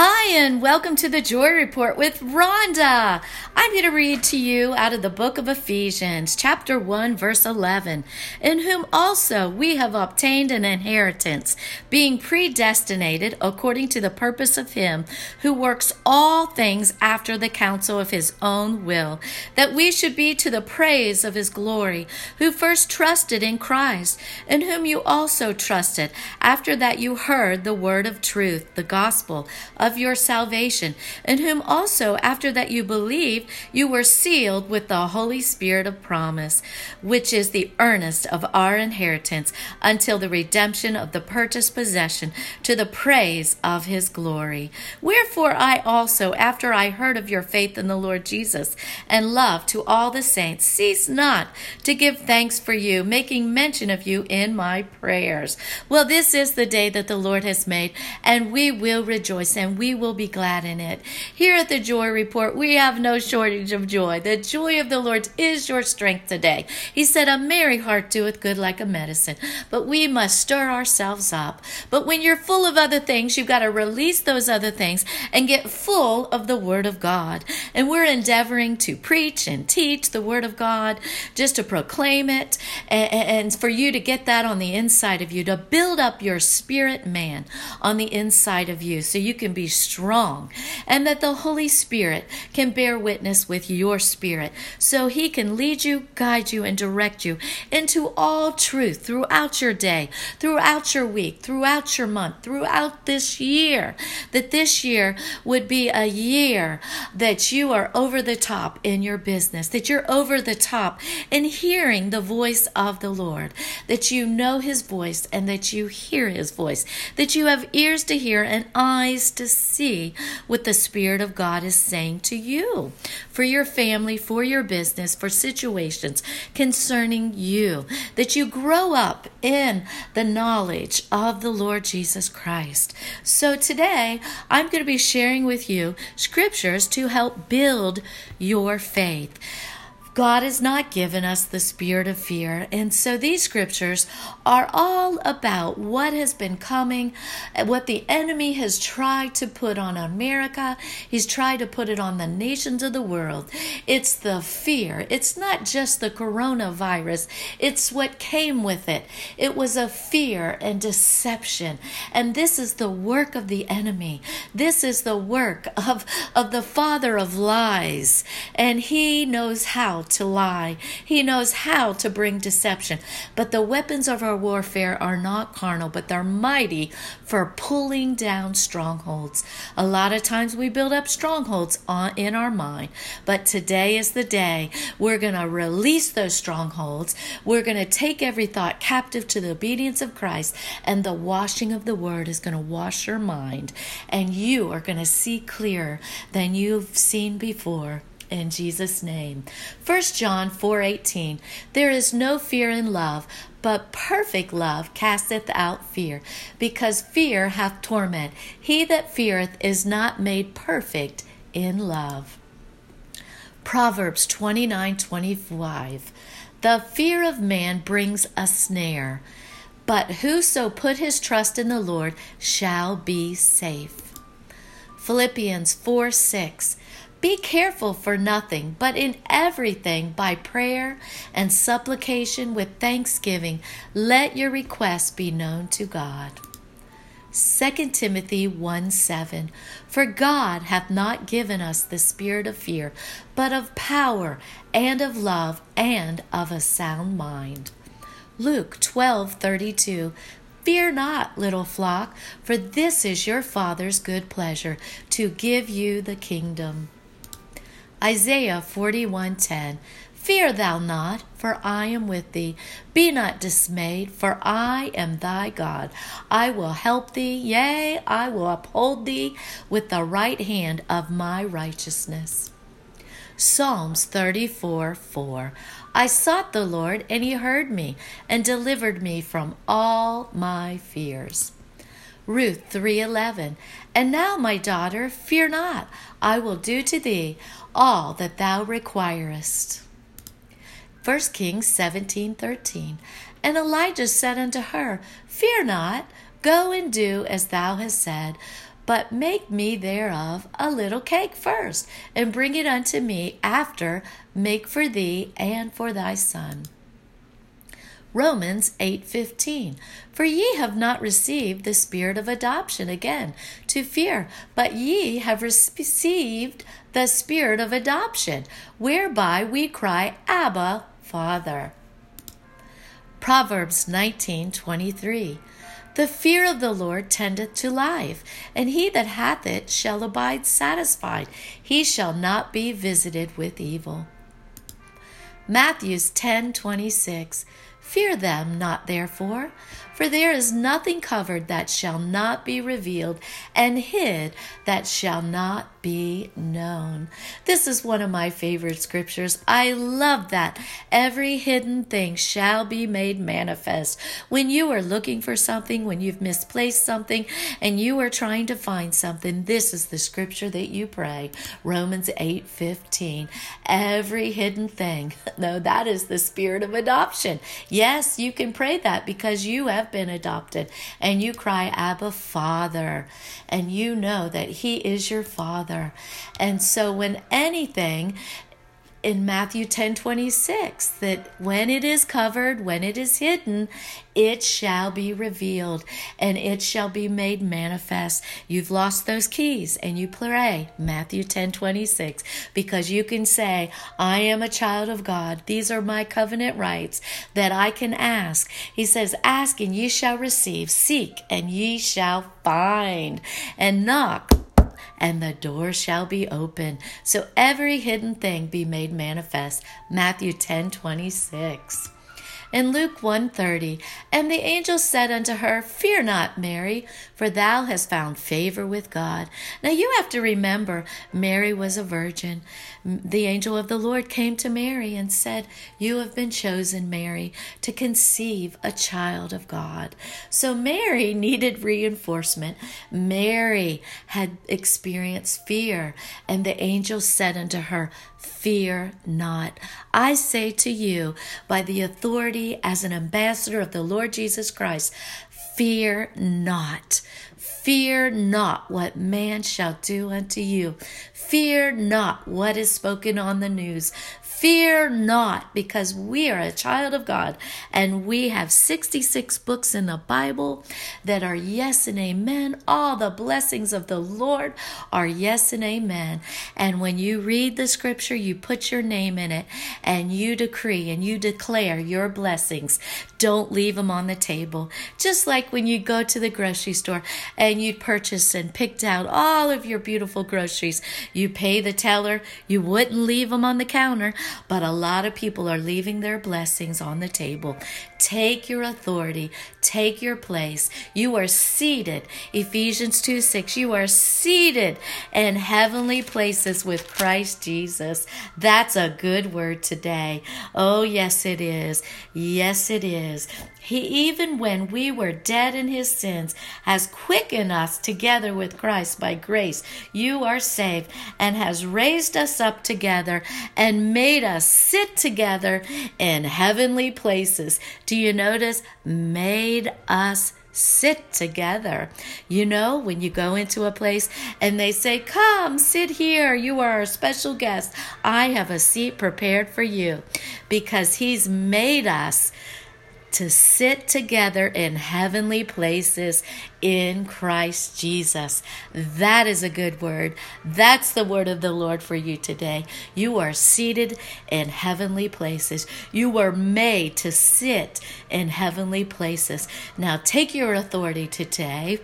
Hi, and welcome to the Joy Report with Rhonda. I'm going to read to you out of the book of Ephesians, chapter 1, verse 11. In whom also we have obtained an inheritance, being predestinated according to the purpose of Him who works all things after the counsel of His own will, that we should be to the praise of His glory, who first trusted in Christ, in whom you also trusted, after that you heard the word of truth, the gospel of your salvation, in whom also, after that you believed, you were sealed with the Holy Spirit of promise, which is the earnest of our inheritance until the redemption of the purchased possession to the praise of his glory. Wherefore I also, after I heard of your faith in the Lord Jesus and love to all the saints, cease not to give thanks for you, making mention of you in my prayers. Well, this is the day that the Lord has made, and we will rejoice and we will be glad in it. Here at the Joy Report, we have no shortage of joy. The joy of the Lord is your strength today. He said, A merry heart doeth good like a medicine, but we must stir ourselves up. But when you're full of other things, you've got to release those other things and get full of the Word of God. And we're endeavoring to preach and teach the Word of God, just to proclaim it, and, and for you to get that on the inside of you, to build up your spirit man on the inside of you so you can be strong, and that the Holy Spirit can bear witness with your spirit so He can lead you, guide you, and direct you into all truth throughout your day, throughout your week, throughout your month, throughout this year. That this year would be a year that you are over the top in your business, that you're over the top in hearing the voice of the Lord, that you know His voice and that you hear His voice, that you have ears to hear and eyes to see what the Spirit of God is saying to you for your family, for your business, for situations concerning you. That you grow up in the knowledge of the Lord Jesus Christ. So today, I'm going to be sharing with you scriptures to help build your faith. God has not given us the spirit of fear. And so these scriptures are all about what has been coming, what the enemy has tried to put on America. He's tried to put it on the nations of the world. It's the fear. It's not just the coronavirus, it's what came with it. It was a fear and deception. And this is the work of the enemy. This is the work of, of the father of lies. And he knows how to lie. He knows how to bring deception. But the weapons of our warfare are not carnal, but they're mighty for pulling down strongholds. A lot of times we build up strongholds on, in our mind, but today is the day we're going to release those strongholds. We're going to take every thought captive to the obedience of Christ, and the washing of the word is going to wash your mind, and you are going to see clearer than you've seen before in Jesus name. 1 John 4:18 There is no fear in love, but perfect love casteth out fear, because fear hath torment. He that feareth is not made perfect in love. Proverbs 29:25 The fear of man brings a snare, but whoso put his trust in the Lord shall be safe. Philippians 4 6 be careful for nothing, but in everything by prayer and supplication with thanksgiving, let your requests be known to God. 2 Timothy 1 7 For God hath not given us the spirit of fear, but of power and of love and of a sound mind. Luke twelve thirty two Fear not, little flock, for this is your Father's good pleasure to give you the kingdom. Isaiah 41:10 Fear thou not, for I am with thee. Be not dismayed, for I am thy God. I will help thee, yea, I will uphold thee with the right hand of my righteousness. Psalms 34 4. I sought the Lord, and he heard me, and delivered me from all my fears. Ruth 3:11 And now my daughter fear not I will do to thee all that thou requirest 1 Kings 17:13 And Elijah said unto her Fear not go and do as thou hast said But make me thereof a little cake first, and bring it unto me after, make for thee and for thy son. Romans 8:15 For ye have not received the spirit of adoption again to fear but ye have received the spirit of adoption whereby we cry abba father Proverbs 19:23 The fear of the Lord tendeth to life, and he that hath it shall abide satisfied. He shall not be visited with evil. Matthews 10:26 Fear them not, therefore, for there is nothing covered that shall not be revealed, and hid that shall not be known. This is one of my favorite scriptures. I love that. Every hidden thing shall be made manifest. When you are looking for something, when you've misplaced something, and you are trying to find something, this is the scripture that you pray. Romans 8 15. Every hidden thing. No, that is the spirit of adoption. Yes, you can pray that because you have been adopted and you cry, Abba, Father, and you know that He is your Father. And so when anything in Matthew 10 26 that when it is covered, when it is hidden, it shall be revealed and it shall be made manifest. You've lost those keys and you pray Matthew 10 26 because you can say, I am a child of God. These are my covenant rights that I can ask. He says, Ask and ye shall receive, seek and ye shall find, and knock and the door shall be open. So every hidden thing be made manifest. Matthew 10 26. In Luke 1:30, and the angel said unto her, Fear not, Mary, for thou hast found favor with God. Now you have to remember, Mary was a virgin. The angel of the Lord came to Mary and said, You have been chosen, Mary, to conceive a child of God. So Mary needed reinforcement. Mary had experienced fear, and the angel said unto her, Fear not. I say to you, by the authority as an ambassador of the Lord Jesus Christ, fear not. Fear not what man shall do unto you. Fear not what is spoken on the news. Fear not, because we are a child of God and we have 66 books in the Bible that are yes and amen. All the blessings of the Lord are yes and amen. And when you read the scripture, you put your name in it and you decree and you declare your blessings. Don't leave them on the table. Just like when you go to the grocery store and you purchase and picked out all of your beautiful groceries, you pay the teller, you wouldn't leave them on the counter but a lot of people are leaving their blessings on the table. Take your authority, take your place. You are seated. Ephesians 2 6. You are seated in heavenly places with Christ Jesus. That's a good word today. Oh, yes, it is. Yes, it is. He, even when we were dead in his sins, has quickened us together with Christ by grace. You are saved and has raised us up together and made us sit together in heavenly places. Do you notice? Made us sit together. You know, when you go into a place and they say, Come, sit here, you are a special guest. I have a seat prepared for you because He's made us to sit together in heavenly places in Christ Jesus. That is a good word. That's the word of the Lord for you today. You are seated in heavenly places. You were made to sit in heavenly places. Now take your authority today.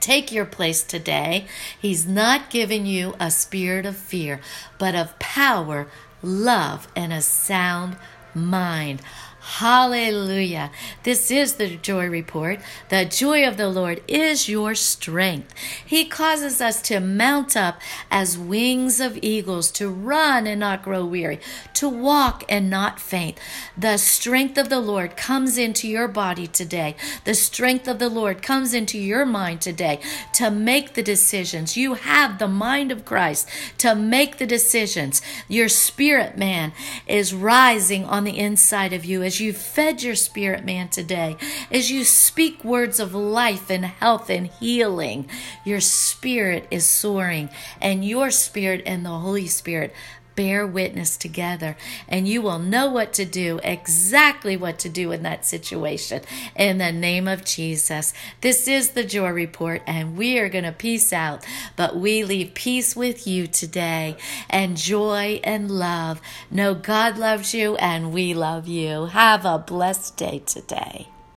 Take your place today. He's not giving you a spirit of fear, but of power, love, and a sound mind. Hallelujah. This is the joy report. The joy of the Lord is your strength. He causes us to mount up as wings of eagles, to run and not grow weary, to walk and not faint. The strength of the Lord comes into your body today. The strength of the Lord comes into your mind today to make the decisions. You have the mind of Christ to make the decisions. Your spirit man is rising on the inside of you as as you fed your spirit man today, as you speak words of life and health and healing, your spirit is soaring, and your spirit and the Holy Spirit bear witness together and you will know what to do, exactly what to do in that situation. In the name of Jesus. This is the Joy Report and we are going to peace out, but we leave peace with you today and joy and love. Know God loves you and we love you. Have a blessed day today.